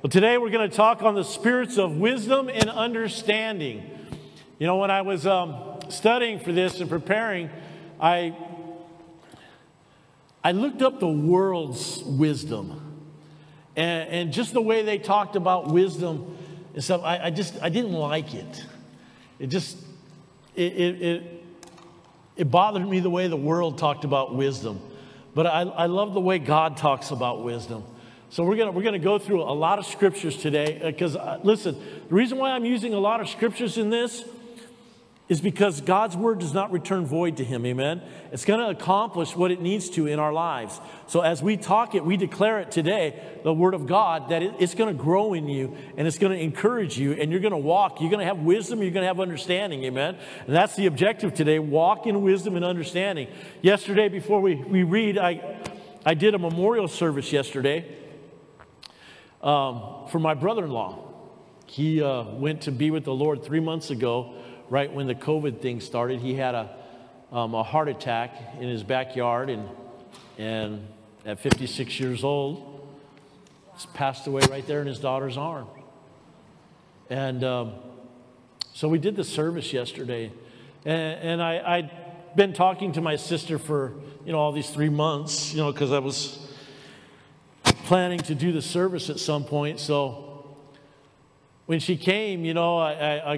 Well, today we're going to talk on the spirits of wisdom and understanding. You know, when I was um, studying for this and preparing, I, I looked up the world's wisdom and, and just the way they talked about wisdom and stuff. I, I just I didn't like it. It just it, it, it, it bothered me the way the world talked about wisdom. But I, I love the way God talks about wisdom. So we're going we're gonna go through a lot of scriptures today because, uh, uh, listen, the reason why I'm using a lot of scriptures in this is because God's word does not return void to him, amen? It's going to accomplish what it needs to in our lives. So as we talk it, we declare it today, the word of God, that it, it's going to grow in you and it's going to encourage you and you're going to walk. You're going to have wisdom, you're going to have understanding, amen? And that's the objective today walk in wisdom and understanding. Yesterday, before we, we read, I, I did a memorial service yesterday um, for my brother in law. He uh, went to be with the Lord three months ago, right when the COVID thing started. He had a, um, a heart attack in his backyard, and, and at 56 years old, passed away right there in his daughter's arm. And um, so we did the service yesterday. And, and I, I'd been talking to my sister for, you know, all these three months, you know, because I was planning to do the service at some point. So when she came, you know, I, I, I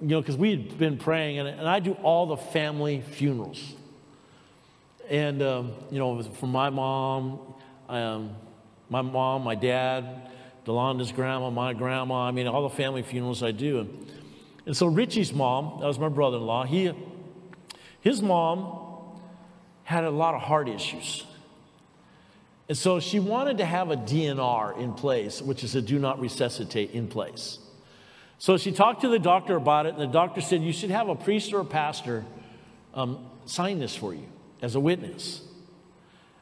you know, because we had been praying, and, and, I do all the family funerals. And, um, you know, for my mom, um, my mom, my dad, Delonda's grandma, my grandma, I mean, all the family funerals I do. And, and so Richie's mom, that was my brother in law, he, his mom had a lot of heart issues. And so she wanted to have a DNR in place, which is a do not resuscitate in place. So she talked to the doctor about it, and the doctor said, You should have a priest or a pastor um, sign this for you as a witness.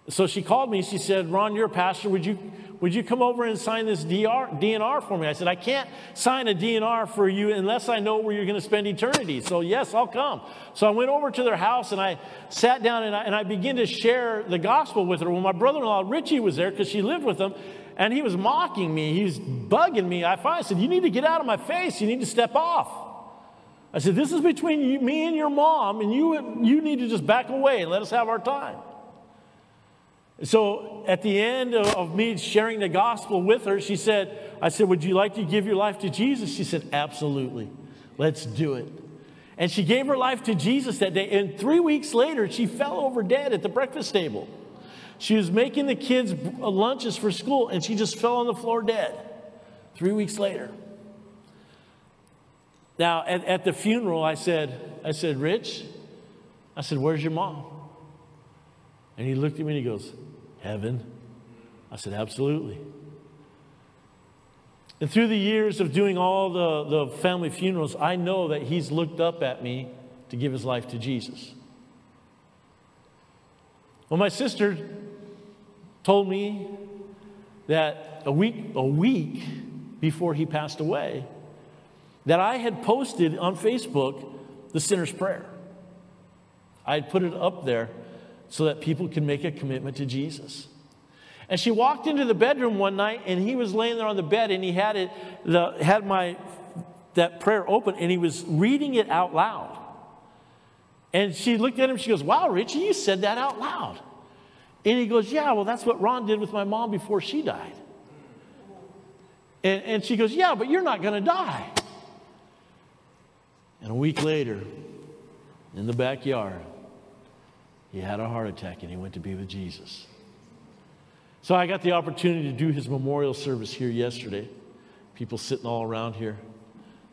So she called me. She said, Ron, you're a pastor. Would you, would you come over and sign this DR, DNR for me? I said, I can't sign a DNR for you unless I know where you're going to spend eternity. So, yes, I'll come. So I went over to their house and I sat down and I, and I began to share the gospel with her. Well, my brother in law, Richie, was there because she lived with them and he was mocking me. He was bugging me. I finally said, You need to get out of my face. You need to step off. I said, This is between you, me and your mom, and you, you need to just back away and let us have our time. So at the end of, of me sharing the gospel with her, she said, I said, Would you like to give your life to Jesus? She said, Absolutely. Let's do it. And she gave her life to Jesus that day. And three weeks later, she fell over dead at the breakfast table. She was making the kids lunches for school and she just fell on the floor dead three weeks later. Now, at, at the funeral, I said, I said, Rich, I said, where's your mom? And he looked at me and he goes, Heaven? I said, Absolutely. And through the years of doing all the, the family funerals, I know that he's looked up at me to give his life to Jesus. Well, my sister told me that a week, a week before he passed away, that I had posted on Facebook the sinner's prayer. I had put it up there so that people can make a commitment to Jesus. And she walked into the bedroom one night and he was laying there on the bed and he had it the, had my that prayer open and he was reading it out loud. And she looked at him, she goes, Wow, Richie, you said that out loud. And he goes, Yeah, well, that's what Ron did with my mom before she died. And, and she goes, Yeah, but you're not going to die. And a week later, in the backyard, he had a heart attack and he went to be with Jesus. So I got the opportunity to do his memorial service here yesterday. People sitting all around here,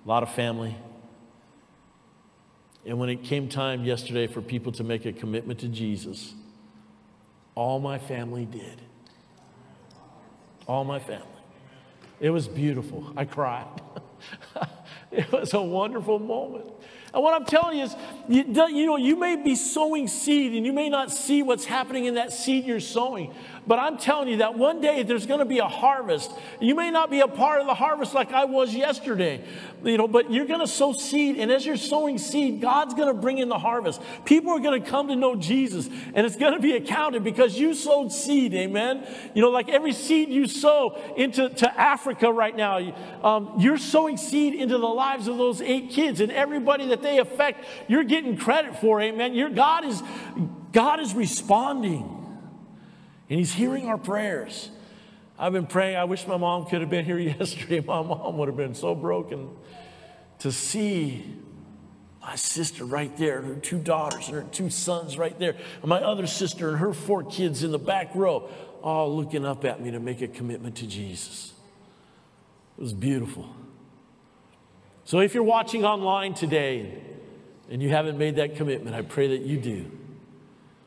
a lot of family. And when it came time yesterday for people to make a commitment to Jesus, all my family did. All my family. It was beautiful. I cried. it was a wonderful moment. And what I'm telling you is, you, you, know, you may be sowing seed and you may not see what's happening in that seed you're sowing. But I'm telling you that one day there's going to be a harvest. You may not be a part of the harvest like I was yesterday, you know, but you're going to sow seed. And as you're sowing seed, God's going to bring in the harvest. People are going to come to know Jesus, and it's going to be accounted because you sowed seed. Amen. You know, like every seed you sow into to Africa right now, um, you're sowing seed into the lives of those eight kids and everybody that they affect. You're getting credit for. Amen. Your God is God is responding. And He's hearing our prayers. I've been praying. I wish my mom could have been here yesterday. My mom would have been so broken to see my sister right there, her two daughters and her two sons right there, and my other sister and her four kids in the back row, all looking up at me to make a commitment to Jesus. It was beautiful. So if you're watching online today and you haven't made that commitment, I pray that you do.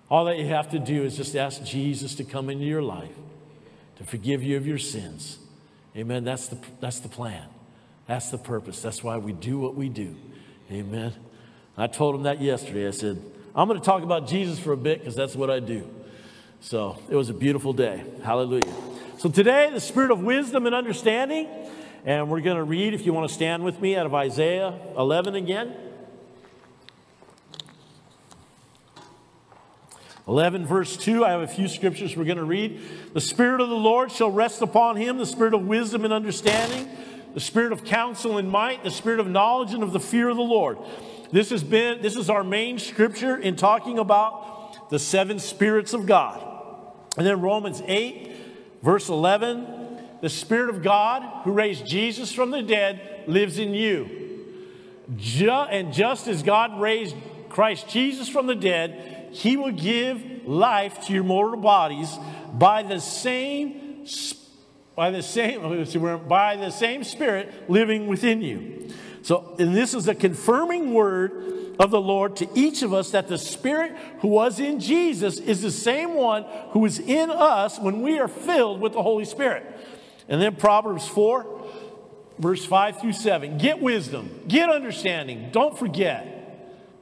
All that you have to do is just ask Jesus to come into your life, to forgive you of your sins. Amen. That's the, that's the plan. That's the purpose. That's why we do what we do. Amen. I told him that yesterday. I said, I'm going to talk about Jesus for a bit because that's what I do. So it was a beautiful day. Hallelujah. So today, the spirit of wisdom and understanding. And we're going to read, if you want to stand with me, out of Isaiah 11 again. 11, verse 2, I have a few scriptures we're going to read. The Spirit of the Lord shall rest upon him, the Spirit of wisdom and understanding, the Spirit of counsel and might, the Spirit of knowledge and of the fear of the Lord. This has been, this is our main scripture in talking about the seven spirits of God. And then Romans 8, verse 11, the Spirit of God who raised Jesus from the dead lives in you. Ju- and just as God raised Christ Jesus from the dead, he will give life to your mortal bodies by the same by the same by the same spirit living within you. So, and this is a confirming word of the Lord to each of us that the Spirit who was in Jesus is the same one who is in us when we are filled with the Holy Spirit. And then Proverbs 4, verse 5 through 7. Get wisdom, get understanding, don't forget,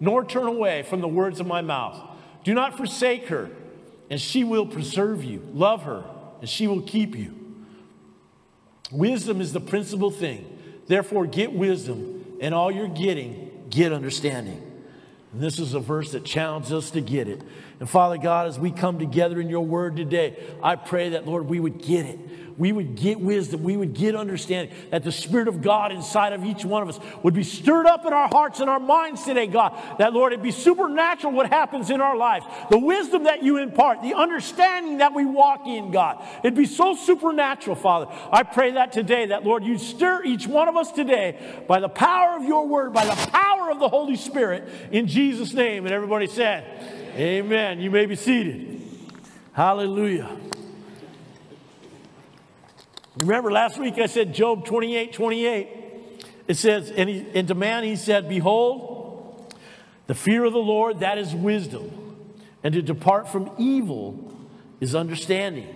nor turn away from the words of my mouth. Do not forsake her, and she will preserve you. Love her, and she will keep you. Wisdom is the principal thing. Therefore, get wisdom, and all you're getting, get understanding. And this is a verse that challenges us to get it. And Father God, as we come together in your word today, I pray that, Lord, we would get it we would get wisdom, we would get understanding, that the Spirit of God inside of each one of us would be stirred up in our hearts and our minds today, God. That, Lord, it'd be supernatural what happens in our lives. The wisdom that you impart, the understanding that we walk in, God. It'd be so supernatural, Father. I pray that today, that, Lord, you stir each one of us today by the power of your word, by the power of the Holy Spirit, in Jesus' name. And everybody said, Amen. You may be seated. Hallelujah. Remember last week I said Job 28 28. It says, and, he, and to man he said, Behold, the fear of the Lord, that is wisdom, and to depart from evil is understanding.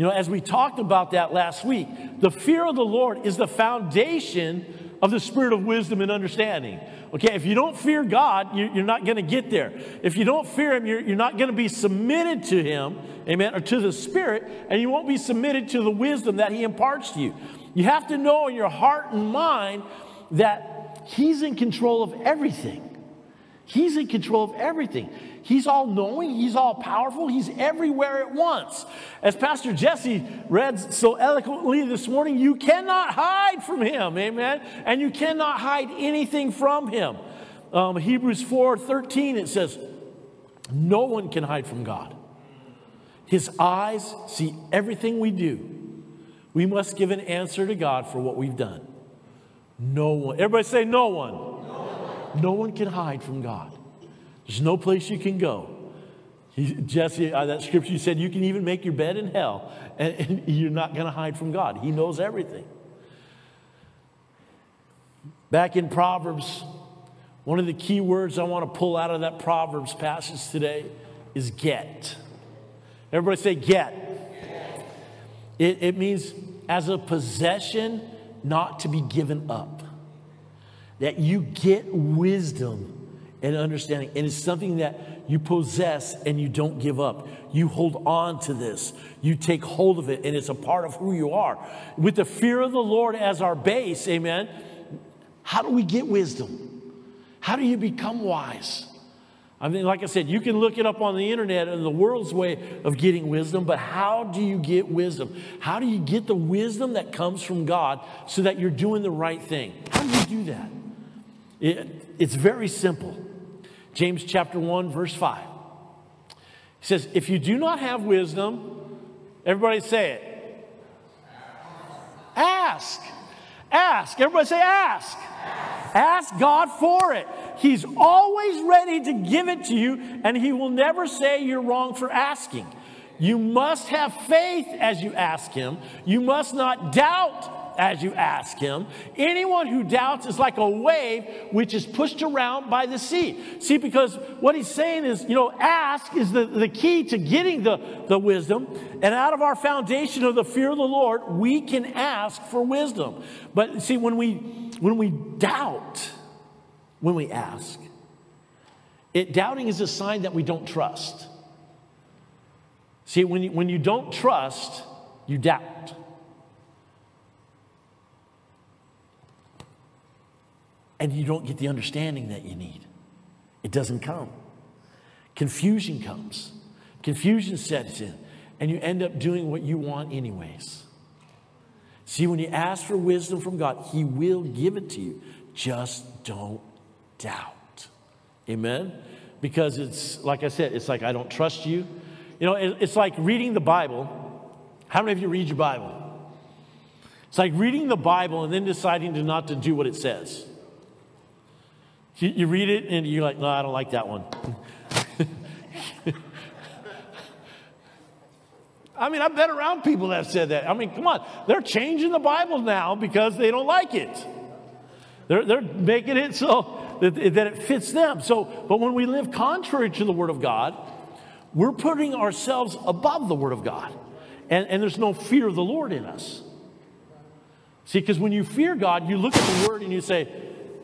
You know, as we talked about that last week, the fear of the Lord is the foundation of the spirit of wisdom and understanding. Okay, if you don't fear God, you're not going to get there. If you don't fear Him, you're not going to be submitted to Him, amen, or to the Spirit, and you won't be submitted to the wisdom that He imparts to you. You have to know in your heart and mind that He's in control of everything. He's in control of everything. He's all knowing, He's all powerful, He's everywhere at once. As Pastor Jesse read so eloquently this morning, you cannot hide from Him, amen? And you cannot hide anything from Him. Um, Hebrews 4 13, it says, No one can hide from God. His eyes see everything we do. We must give an answer to God for what we've done. No one. Everybody say, No one. No one, no one can hide from God. There's no place you can go. He, Jesse, uh, that scripture you said you can even make your bed in hell and, and you're not going to hide from God. He knows everything. Back in Proverbs, one of the key words I want to pull out of that Proverbs passage today is get. Everybody say get. It, it means as a possession not to be given up. That you get wisdom and understanding. And it's something that you possess and you don't give up. You hold on to this, you take hold of it, and it's a part of who you are. With the fear of the Lord as our base, amen. How do we get wisdom? How do you become wise? I mean, like I said, you can look it up on the internet and the world's way of getting wisdom, but how do you get wisdom? How do you get the wisdom that comes from God so that you're doing the right thing? How do you do that? It, it's very simple. James chapter 1, verse 5. He says, If you do not have wisdom, everybody say it. Ask. Ask. Everybody say, ask. Ask God for it. He's always ready to give it to you, and He will never say you're wrong for asking. You must have faith as you ask Him. You must not doubt as you ask him. Anyone who doubts is like a wave which is pushed around by the sea. See, because what he's saying is, you know, ask is the, the key to getting the, the wisdom. And out of our foundation of the fear of the Lord, we can ask for wisdom. But see, when we when we doubt, when we ask, it doubting is a sign that we don't trust. See, when you, when you don't trust, you doubt. And you don't get the understanding that you need. It doesn't come. Confusion comes. Confusion sets in, and you end up doing what you want, anyways. See, when you ask for wisdom from God, He will give it to you. Just don't doubt. Amen? Because it's, like I said, it's like, I don't trust you. You know, it's like reading the Bible. How many of you read your Bible? It's like reading the Bible and then deciding to not to do what it says. You, you read it and you're like, no, I don't like that one. I mean, I've been around people that have said that. I mean, come on. They're changing the Bible now because they don't like it. They're, they're making it so that, that it fits them. So, but when we live contrary to the Word of God, we're putting ourselves above the Word of God. And, and there's no fear of the Lord in us. See, because when you fear God, you look at the Word and you say,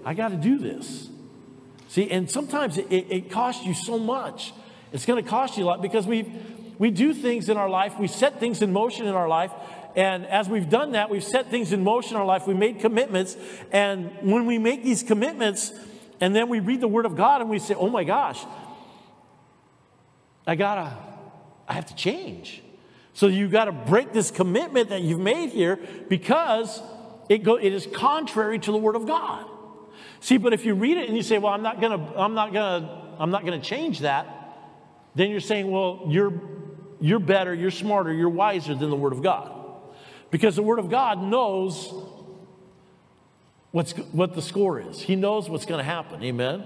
I got to do this. See, and sometimes it, it costs you so much. It's going to cost you a lot because we we do things in our life, we set things in motion in our life, and as we've done that, we've set things in motion in our life, we made commitments, and when we make these commitments, and then we read the Word of God and we say, oh my gosh, I gotta, I have to change. So you've got to break this commitment that you've made here because it, go, it is contrary to the Word of God. See, but if you read it and you say, well, I'm not gonna, I'm not gonna, I'm not gonna change that, then you're saying, well, you're you're better, you're smarter, you're wiser than the Word of God. Because the Word of God knows what's, what the score is, He knows what's going to happen. Amen?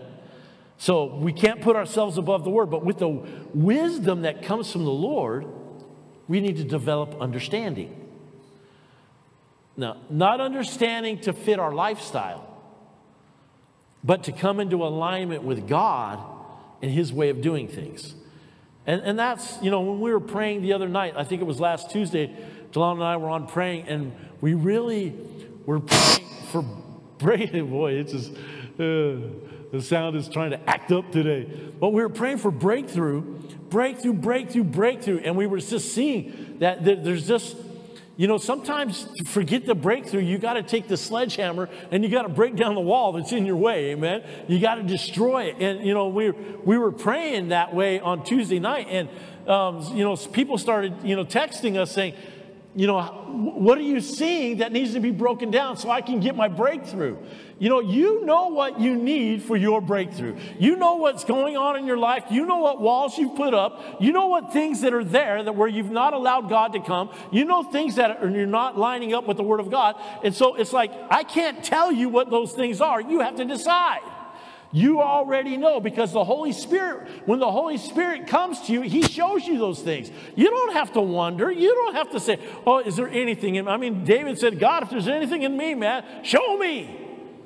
So we can't put ourselves above the Word, but with the wisdom that comes from the Lord, we need to develop understanding. Now, not understanding to fit our lifestyle, but to come into alignment with God and His way of doing things. And, and that's, you know, when we were praying the other night, I think it was last Tuesday, Delon and I were on praying, and we really were praying for breakthrough. Boy, it's just, uh, the sound is trying to act up today. But we were praying for breakthrough, breakthrough, breakthrough, breakthrough. And we were just seeing that there's just you know, sometimes to forget the breakthrough, you got to take the sledgehammer and you got to break down the wall that's in your way, amen? You got to destroy it. And, you know, we, we were praying that way on Tuesday night, and, um, you know, people started, you know, texting us saying, you know, what are you seeing that needs to be broken down so I can get my breakthrough? You know, you know what you need for your breakthrough. You know what's going on in your life. You know what walls you've put up. You know what things that are there that where you've not allowed God to come. You know things that are, you're not lining up with the Word of God. And so it's like, I can't tell you what those things are. You have to decide. You already know because the Holy Spirit, when the Holy Spirit comes to you, He shows you those things. You don't have to wonder. You don't have to say, Oh, is there anything in me? I mean, David said, God, if there's anything in me, man, show me.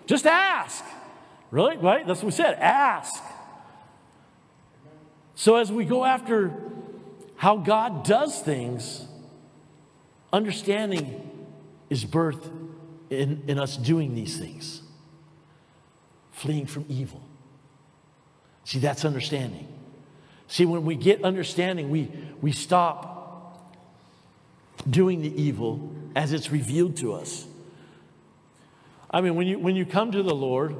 Just ask. Really? Right? That's what we said. Ask. So as we go after how God does things, understanding is birth in, in us doing these things fleeing from evil. See, that's understanding. See, when we get understanding, we, we stop doing the evil as it's revealed to us. I mean, when you, when you come to the Lord,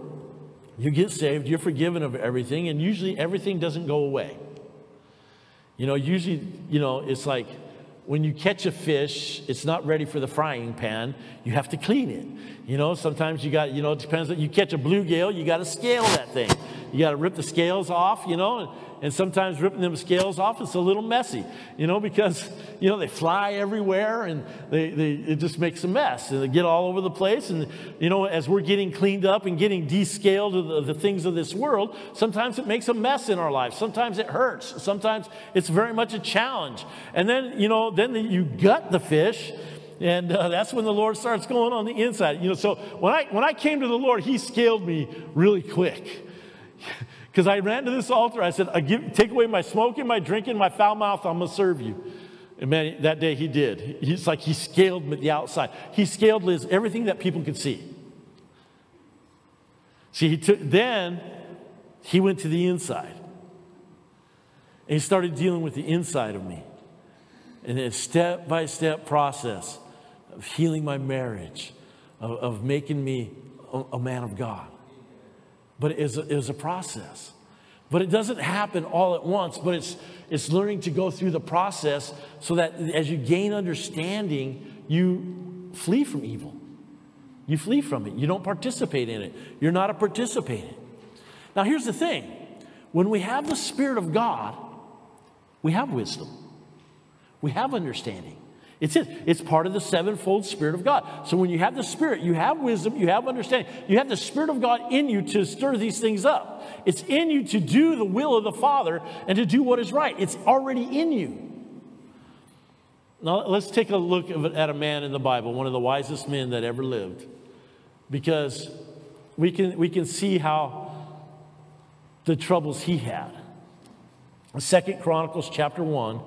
you get saved, you're forgiven of everything, and usually everything doesn't go away. You know, usually, you know, it's like when you catch a fish, it's not ready for the frying pan. You have to clean it. You know, sometimes you got, you know, it depends. You catch a bluegill, you got to scale that thing. You got to rip the scales off, you know, and, sometimes ripping them scales off is a little messy, you know, because, you know, they fly everywhere and they, they, it just makes a mess and they get all over the place. And, you know, as we're getting cleaned up and getting descaled of the, the things of this world, sometimes it makes a mess in our life. Sometimes it hurts. Sometimes it's very much a challenge. And then, you know, then you gut the fish and uh, that's when the Lord starts going on the inside. You know, so when I when I came to the Lord, He scaled me really quick. Because I ran to this altar, I said, I give, Take away my smoking, my drinking, my foul mouth, I'm going to serve you. And man, that day he did. He's like, he scaled the outside. He scaled Liz, everything that people could see. See, he took, then he went to the inside. And he started dealing with the inside of me. And a step by step process of healing my marriage, of, of making me a, a man of God. But it is, a, it is a process. But it doesn't happen all at once, but it's, it's learning to go through the process so that as you gain understanding, you flee from evil. You flee from it. You don't participate in it. You're not a participant. Now, here's the thing when we have the Spirit of God, we have wisdom, we have understanding. It's it. It's part of the sevenfold Spirit of God. So when you have the Spirit, you have wisdom, you have understanding, you have the Spirit of God in you to stir these things up. It's in you to do the will of the Father and to do what is right. It's already in you. Now let's take a look at a man in the Bible, one of the wisest men that ever lived, because we can, we can see how the troubles he had. Second Chronicles chapter 1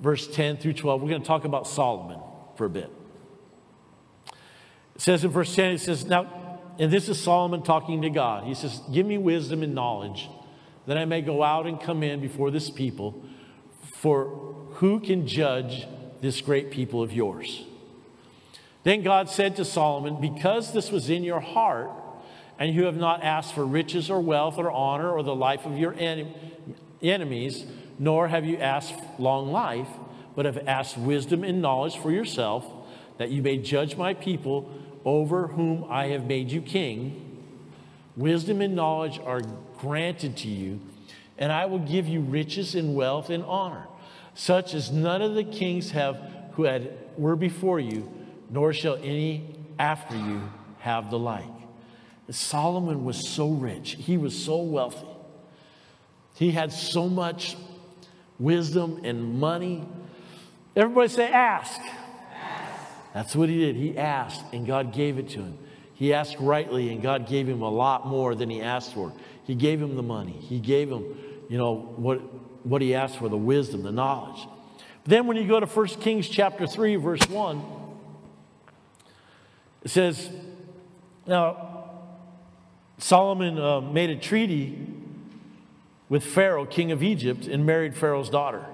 verse 10 through 12. We're going to talk about Solomon for a bit. It says in verse 10, it says, Now, and this is Solomon talking to God. He says, Give me wisdom and knowledge that I may go out and come in before this people, for who can judge this great people of yours? Then God said to Solomon, Because this was in your heart, and you have not asked for riches or wealth or honor or the life of your en- enemies, nor have you asked long life, but have asked wisdom and knowledge for yourself, that you may judge my people over whom I have made you king. Wisdom and knowledge are granted to you, and I will give you riches and wealth and honor, such as none of the kings have who had were before you, nor shall any after you have the like. Solomon was so rich, he was so wealthy. He had so much wisdom and money. Everybody say, ask. ask. That's what he did. He asked, and God gave it to him. He asked rightly, and God gave him a lot more than he asked for. He gave him the money. He gave him, you know, what, what he asked for the wisdom, the knowledge. But then when you go to 1 Kings chapter 3, verse 1, it says, Now, Solomon uh, made a treaty with Pharaoh, king of Egypt, and married Pharaoh's daughter.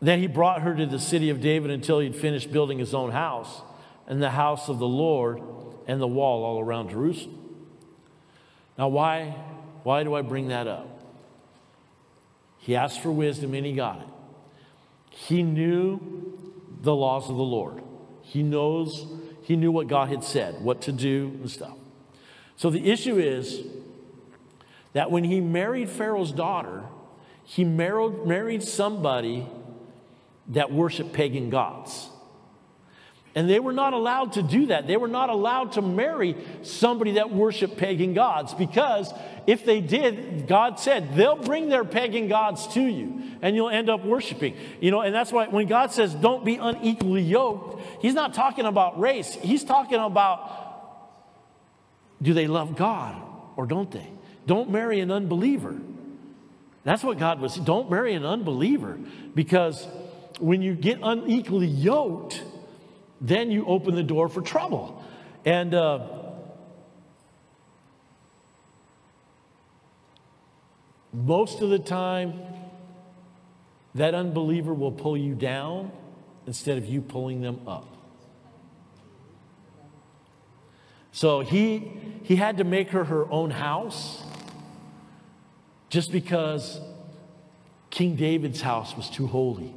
Then he brought her to the city of David until he'd finished building his own house and the house of the Lord and the wall all around Jerusalem. Now, why, why do I bring that up? He asked for wisdom and he got it. He knew the laws of the Lord. He knows, he knew what God had said, what to do and stuff. So the issue is that when he married Pharaoh's daughter, he married, married somebody that worshiped pagan gods. And they were not allowed to do that. They were not allowed to marry somebody that worshiped pagan gods because if they did, God said, they'll bring their pagan gods to you and you'll end up worshiping. You know, and that's why when God says don't be unequally yoked, He's not talking about race. He's talking about do they love God or don't they? Don't marry an unbeliever. That's what God was. Don't marry an unbeliever because when you get unequally yoked, then you open the door for trouble. And uh, most of the time, that unbeliever will pull you down instead of you pulling them up. So he, he had to make her her own house just because King David's house was too holy.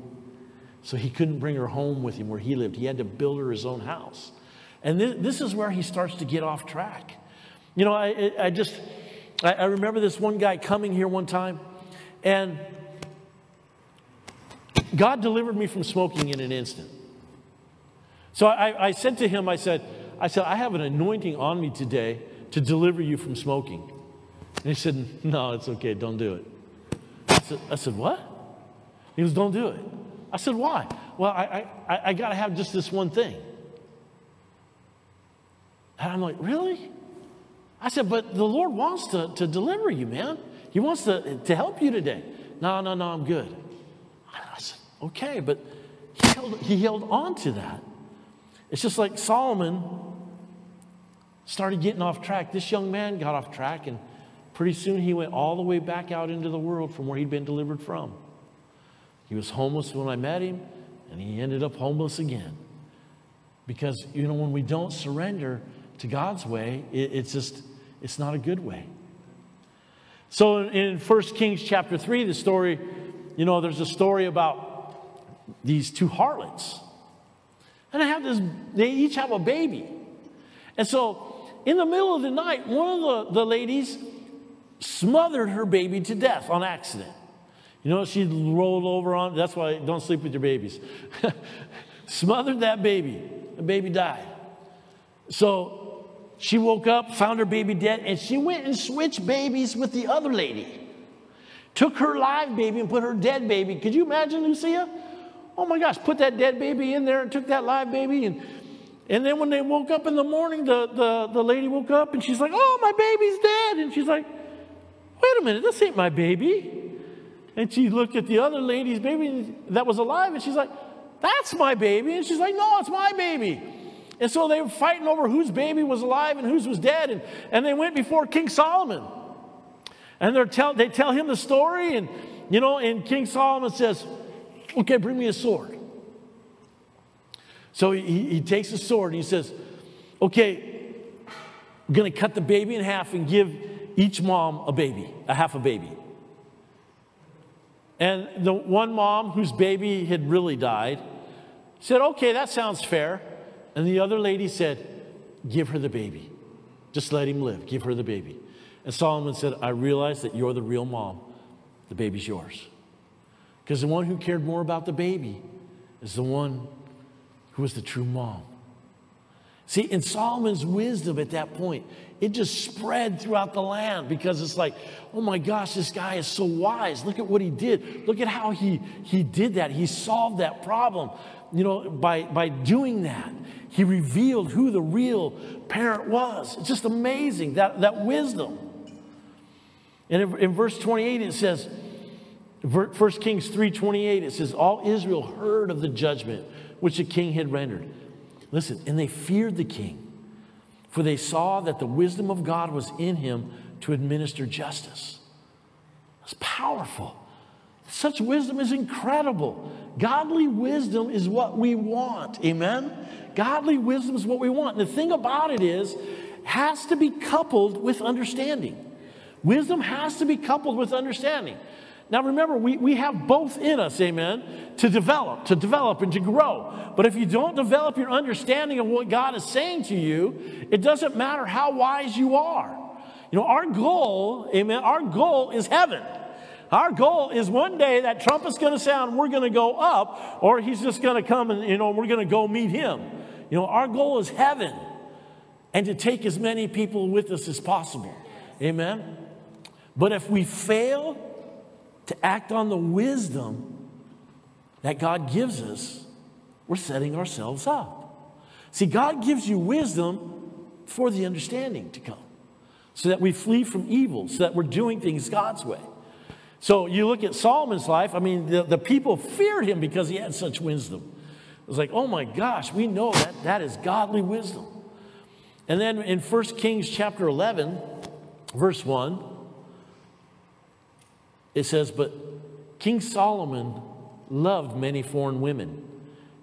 So he couldn't bring her home with him where he lived. He had to build her his own house. And this, this is where he starts to get off track. You know, I, I just, I, I remember this one guy coming here one time, and God delivered me from smoking in an instant. So I, I said to him, I said, I said, I have an anointing on me today to deliver you from smoking. And he said, No, it's okay, don't do it. I said, I said What? He goes, Don't do it. I said, Why? Well, I, I, I got to have just this one thing. And I'm like, Really? I said, But the Lord wants to, to deliver you, man. He wants to, to help you today. No, no, no, I'm good. I said, Okay, but he held, he held on to that. It's just like Solomon started getting off track. This young man got off track, and pretty soon he went all the way back out into the world from where he'd been delivered from. He was homeless when I met him, and he ended up homeless again. Because, you know, when we don't surrender to God's way, it, it's just, it's not a good way. So in 1 Kings chapter 3, the story, you know, there's a story about these two harlots. And they have this, they each have a baby. And so in the middle of the night, one of the, the ladies smothered her baby to death on accident. You know, she rolled over on, that's why don't sleep with your babies. smothered that baby. The baby died. So she woke up, found her baby dead, and she went and switched babies with the other lady. Took her live baby and put her dead baby. Could you imagine, Lucia? Oh my gosh, put that dead baby in there and took that live baby. And, and then when they woke up in the morning, the, the, the lady woke up and she's like, Oh, my baby's dead. And she's like, Wait a minute, this ain't my baby. And she looked at the other lady's baby that was alive and she's like, That's my baby. And she's like, No, it's my baby. And so they were fighting over whose baby was alive and whose was dead. And, and they went before King Solomon. And they're tell, they tell him the story. And, you know, and King Solomon says, Okay, bring me a sword. So he, he takes a sword and he says, Okay, I'm going to cut the baby in half and give each mom a baby, a half a baby. And the one mom whose baby had really died said, Okay, that sounds fair. And the other lady said, Give her the baby. Just let him live. Give her the baby. And Solomon said, I realize that you're the real mom. The baby's yours. Because the one who cared more about the baby is the one who was the true mom. See, in Solomon's wisdom at that point, it just spread throughout the land because it's like, oh my gosh, this guy is so wise. Look at what he did. Look at how he, he did that. He solved that problem. You know, by, by doing that, he revealed who the real parent was. It's just amazing, that, that wisdom. And in, in verse 28, it says, 1 Kings 3:28 it says all Israel heard of the judgment which the king had rendered. Listen, and they feared the king for they saw that the wisdom of God was in him to administer justice. It's powerful. Such wisdom is incredible. Godly wisdom is what we want. Amen. Godly wisdom is what we want. And the thing about it is has to be coupled with understanding. Wisdom has to be coupled with understanding. Now remember, we, we have both in us, amen, to develop, to develop and to grow. But if you don't develop your understanding of what God is saying to you, it doesn't matter how wise you are. You know, our goal, amen, our goal is heaven. Our goal is one day that trumpet's going to sound, we're going to go up, or he's just going to come and, you know, we're going to go meet him. You know, our goal is heaven and to take as many people with us as possible. Amen. But if we fail to act on the wisdom that God gives us, we're setting ourselves up. See, God gives you wisdom for the understanding to come so that we flee from evil, so that we're doing things God's way. So you look at Solomon's life, I mean, the, the people feared him because he had such wisdom. It was like, oh my gosh, we know that that is godly wisdom. And then in 1 Kings chapter 11, verse 1, it says, But King Solomon loved many foreign women,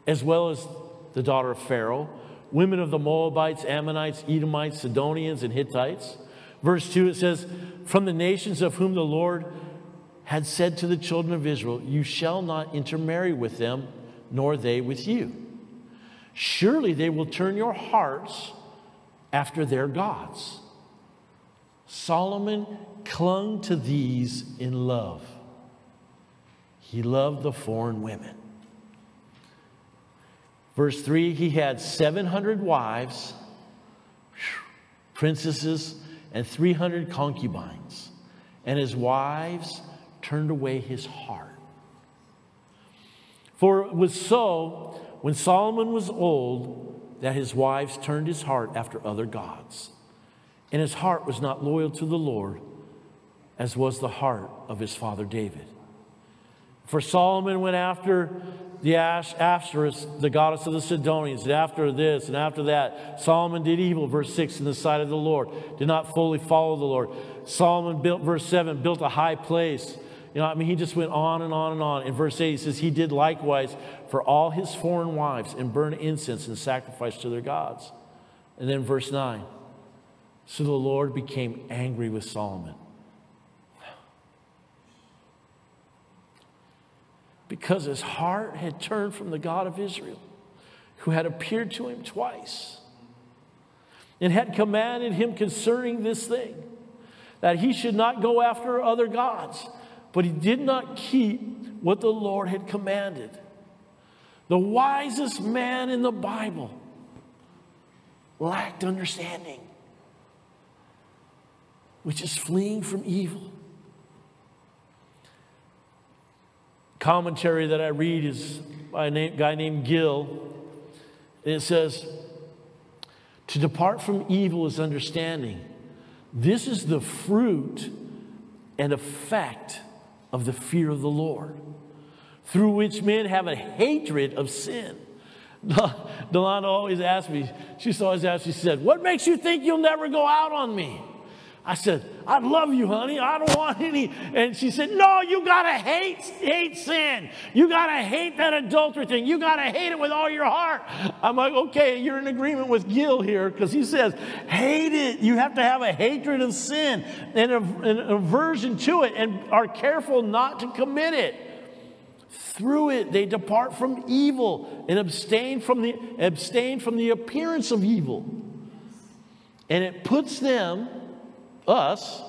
as well as the daughter of Pharaoh, women of the Moabites, Ammonites, Edomites, Sidonians, and Hittites. Verse 2, it says, From the nations of whom the Lord had said to the children of Israel, You shall not intermarry with them, nor they with you. Surely they will turn your hearts after their gods. Solomon clung to these in love. He loved the foreign women. Verse 3 He had 700 wives, princesses, and 300 concubines, and his wives turned away his heart. For it was so when Solomon was old that his wives turned his heart after other gods, and his heart was not loyal to the Lord, as was the heart of his father David. For Solomon went after the Ash, the goddess of the Sidonians, and after this and after that, Solomon did evil, verse 6, in the sight of the Lord, did not fully follow the Lord. Solomon built, verse 7, built a high place. You know, I mean, he just went on and on and on. In verse 8, he says, He did likewise for all his foreign wives and burned incense and sacrifice to their gods. And then verse 9, so the Lord became angry with Solomon because his heart had turned from the God of Israel, who had appeared to him twice and had commanded him concerning this thing, that he should not go after other gods. But he did not keep what the Lord had commanded. The wisest man in the Bible lacked understanding, which is fleeing from evil. commentary that I read is by a guy named Gill. And it says, To depart from evil is understanding. This is the fruit and effect of the fear of the Lord, through which men have a hatred of sin. Delana always asks me, she's always asked, she said, What makes you think you'll never go out on me? I said, I love you, honey. I don't want any. And she said, No, you got to hate, hate sin. You got to hate that adultery thing. You got to hate it with all your heart. I'm like, Okay, you're in agreement with Gill here because he says, Hate it. You have to have a hatred of sin and an aversion to it and are careful not to commit it. Through it, they depart from evil and abstain from the, abstain from the appearance of evil. And it puts them us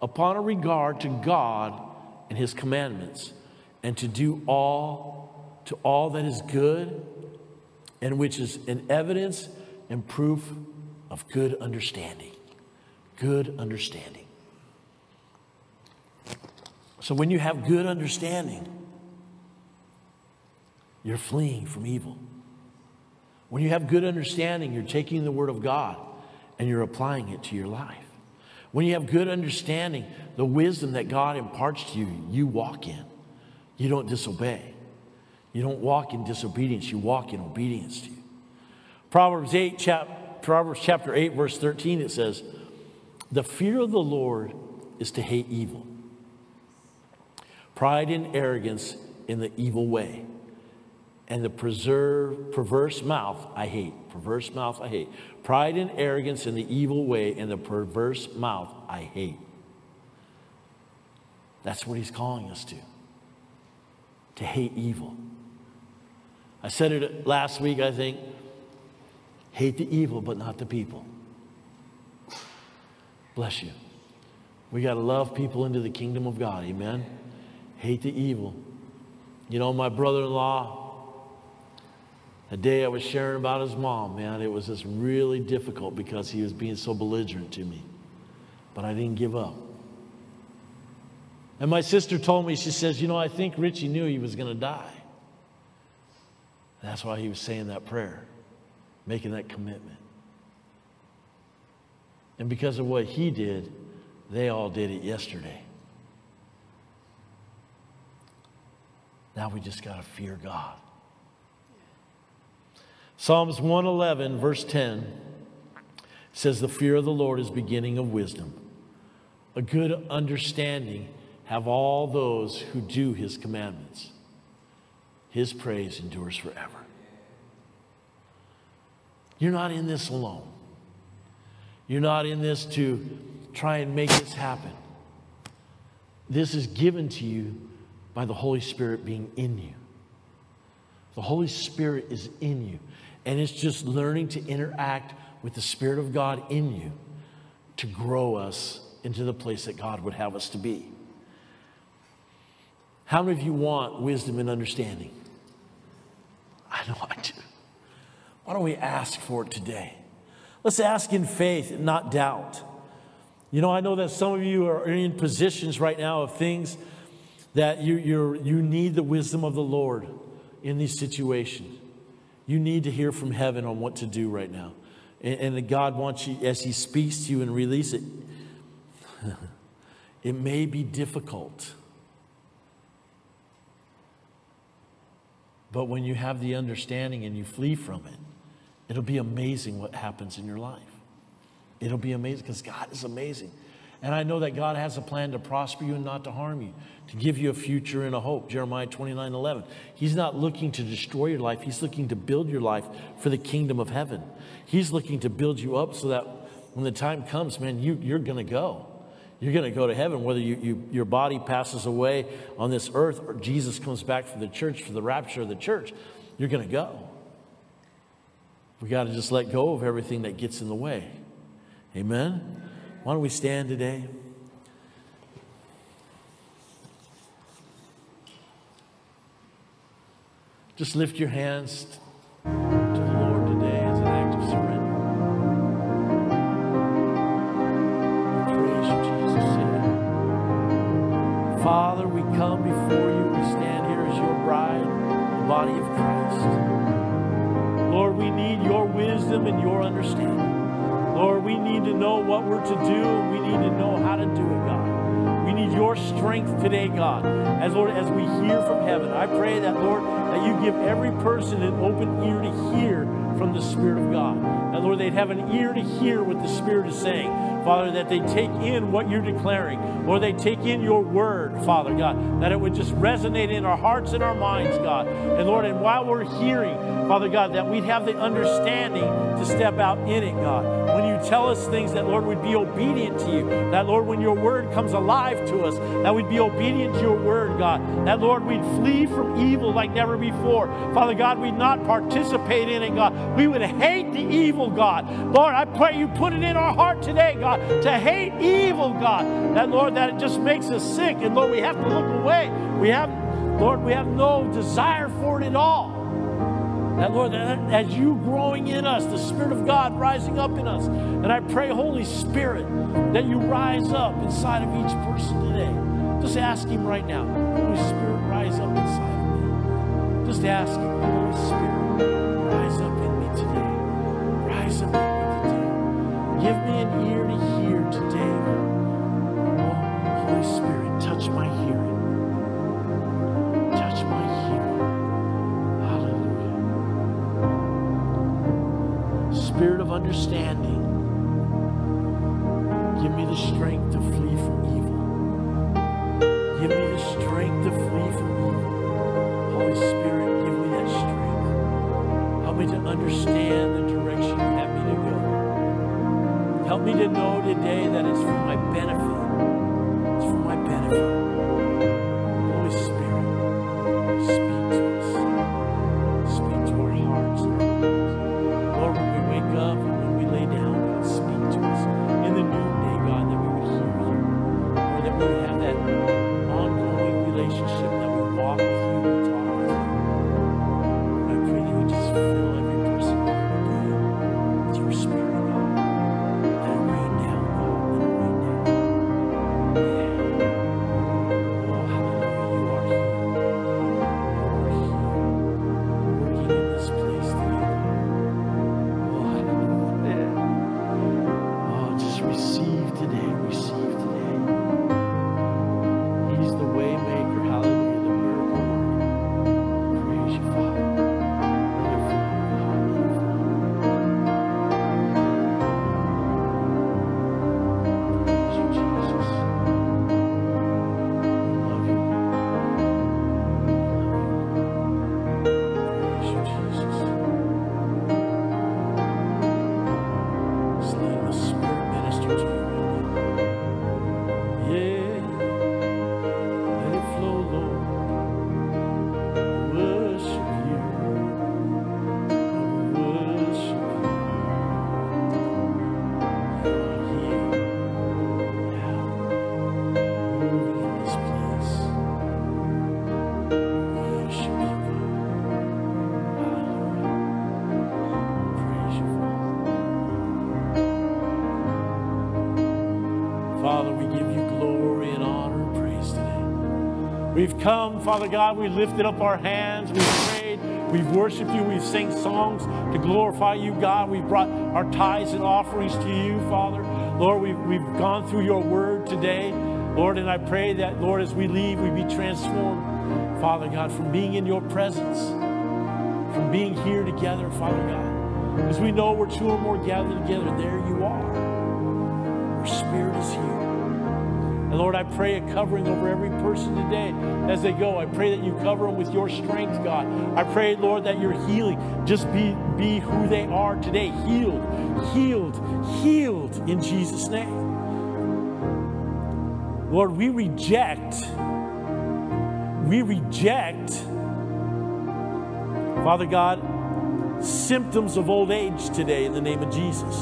upon a regard to God and his commandments and to do all to all that is good and which is an evidence and proof of good understanding. Good understanding. So when you have good understanding you're fleeing from evil. When you have good understanding you're taking the word of god and you're applying it to your life. When you have good understanding, the wisdom that God imparts to you, you walk in. You don't disobey. You don't walk in disobedience, you walk in obedience to you. Proverbs 8, chap, Proverbs chapter 8, verse 13, it says, The fear of the Lord is to hate evil, pride and arrogance in the evil way, and the preserve, perverse mouth I hate. Perverse mouth I hate. Pride and arrogance in the evil way and the perverse mouth I hate. That's what he's calling us to. To hate evil. I said it last week, I think. Hate the evil, but not the people. Bless you. We got to love people into the kingdom of God. Amen. Hate the evil. You know, my brother in law, a day I was sharing about his mom, man, it was just really difficult because he was being so belligerent to me. But I didn't give up. And my sister told me, she says, You know, I think Richie knew he was going to die. That's why he was saying that prayer, making that commitment. And because of what he did, they all did it yesterday. Now we just got to fear God. Psalms 111, verse 10 says, The fear of the Lord is beginning of wisdom. A good understanding have all those who do his commandments. His praise endures forever. You're not in this alone. You're not in this to try and make this happen. This is given to you by the Holy Spirit being in you. The Holy Spirit is in you. And it's just learning to interact with the Spirit of God in you to grow us into the place that God would have us to be. How many of you want wisdom and understanding? I know I do. Why don't we ask for it today? Let's ask in faith and not doubt. You know, I know that some of you are in positions right now of things that you, you you need the wisdom of the Lord in these situations. You need to hear from heaven on what to do right now. And, and God wants you, as He speaks to you and release it, it may be difficult. But when you have the understanding and you flee from it, it'll be amazing what happens in your life. It'll be amazing because God is amazing. And I know that God has a plan to prosper you and not to harm you, to give you a future and a hope. Jeremiah 29 11. He's not looking to destroy your life, He's looking to build your life for the kingdom of heaven. He's looking to build you up so that when the time comes, man, you, you're going to go. You're going to go to heaven, whether you, you, your body passes away on this earth or Jesus comes back for the church, for the rapture of the church. You're going to go. We got to just let go of everything that gets in the way. Amen? Why don't we stand today? Just lift your hands strength today, God. As Lord, as we hear from heaven, I pray that, Lord, that you give every person an open ear to hear from the Spirit of God. That, Lord, they'd have an ear to hear what the Spirit is saying. Father, that they take in what you're declaring, or they take in your word, Father God, that it would just resonate in our hearts and our minds, God. And Lord, and while we're hearing, Father God, that we'd have the understanding to step out in it, God. When you tell us things, that Lord, we'd be obedient to you. That Lord, when your word comes alive to us, that we'd be obedient to your word, God. That Lord, we'd flee from evil like never before. Father God, we'd not participate in it, God. We would hate the evil, God. Lord, I pray you put it in our heart today, God, to hate evil, God. That Lord, that it just makes us sick. And Lord, we have to look away. We have, Lord, we have no desire for it at all. That, Lord, as you growing in us, the Spirit of God rising up in us. And I pray, Holy Spirit, that you rise up inside of each person today. Just ask Him right now, Holy Spirit, rise up inside of me. Just ask Him, Holy Spirit, understanding, give me the strength to flee from evil. Give me the strength to flee from evil. Holy Spirit, give me that strength. Help me to understand the direction you have me to go. Help me to know today that it's for my benefit. It's for my benefit. Father God, we lifted up our hands, we prayed, we've worshiped you, we've sang songs to glorify you, God. We've brought our tithes and offerings to you, Father. Lord, we've, we've gone through your word today, Lord, and I pray that, Lord, as we leave, we be transformed, Father God, from being in your presence, from being here together, Father God. As we know we're two or more gathered together, there you are. Lord, I pray a covering over every person today as they go. I pray that you cover them with your strength, God. I pray, Lord, that your healing just be, be who they are today. Healed, healed, healed in Jesus' name. Lord, we reject, we reject, Father God, symptoms of old age today in the name of Jesus.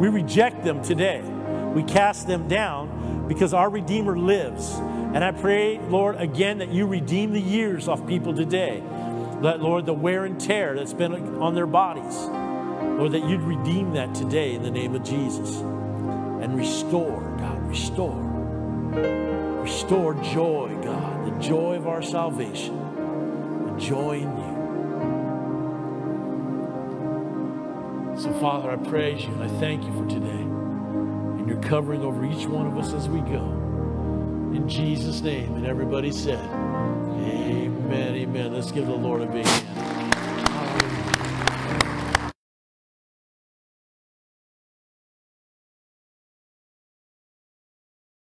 We reject them today. We cast them down because our Redeemer lives. And I pray, Lord, again, that you redeem the years off people today. That, Lord, the wear and tear that's been on their bodies, Lord, that you'd redeem that today in the name of Jesus. And restore, God, restore. Restore joy, God, the joy of our salvation, the joy in you. So, Father, I praise you and I thank you for today covering over each one of us as we go. In Jesus' name. And everybody said, Amen, amen. Let's give the Lord a big hand.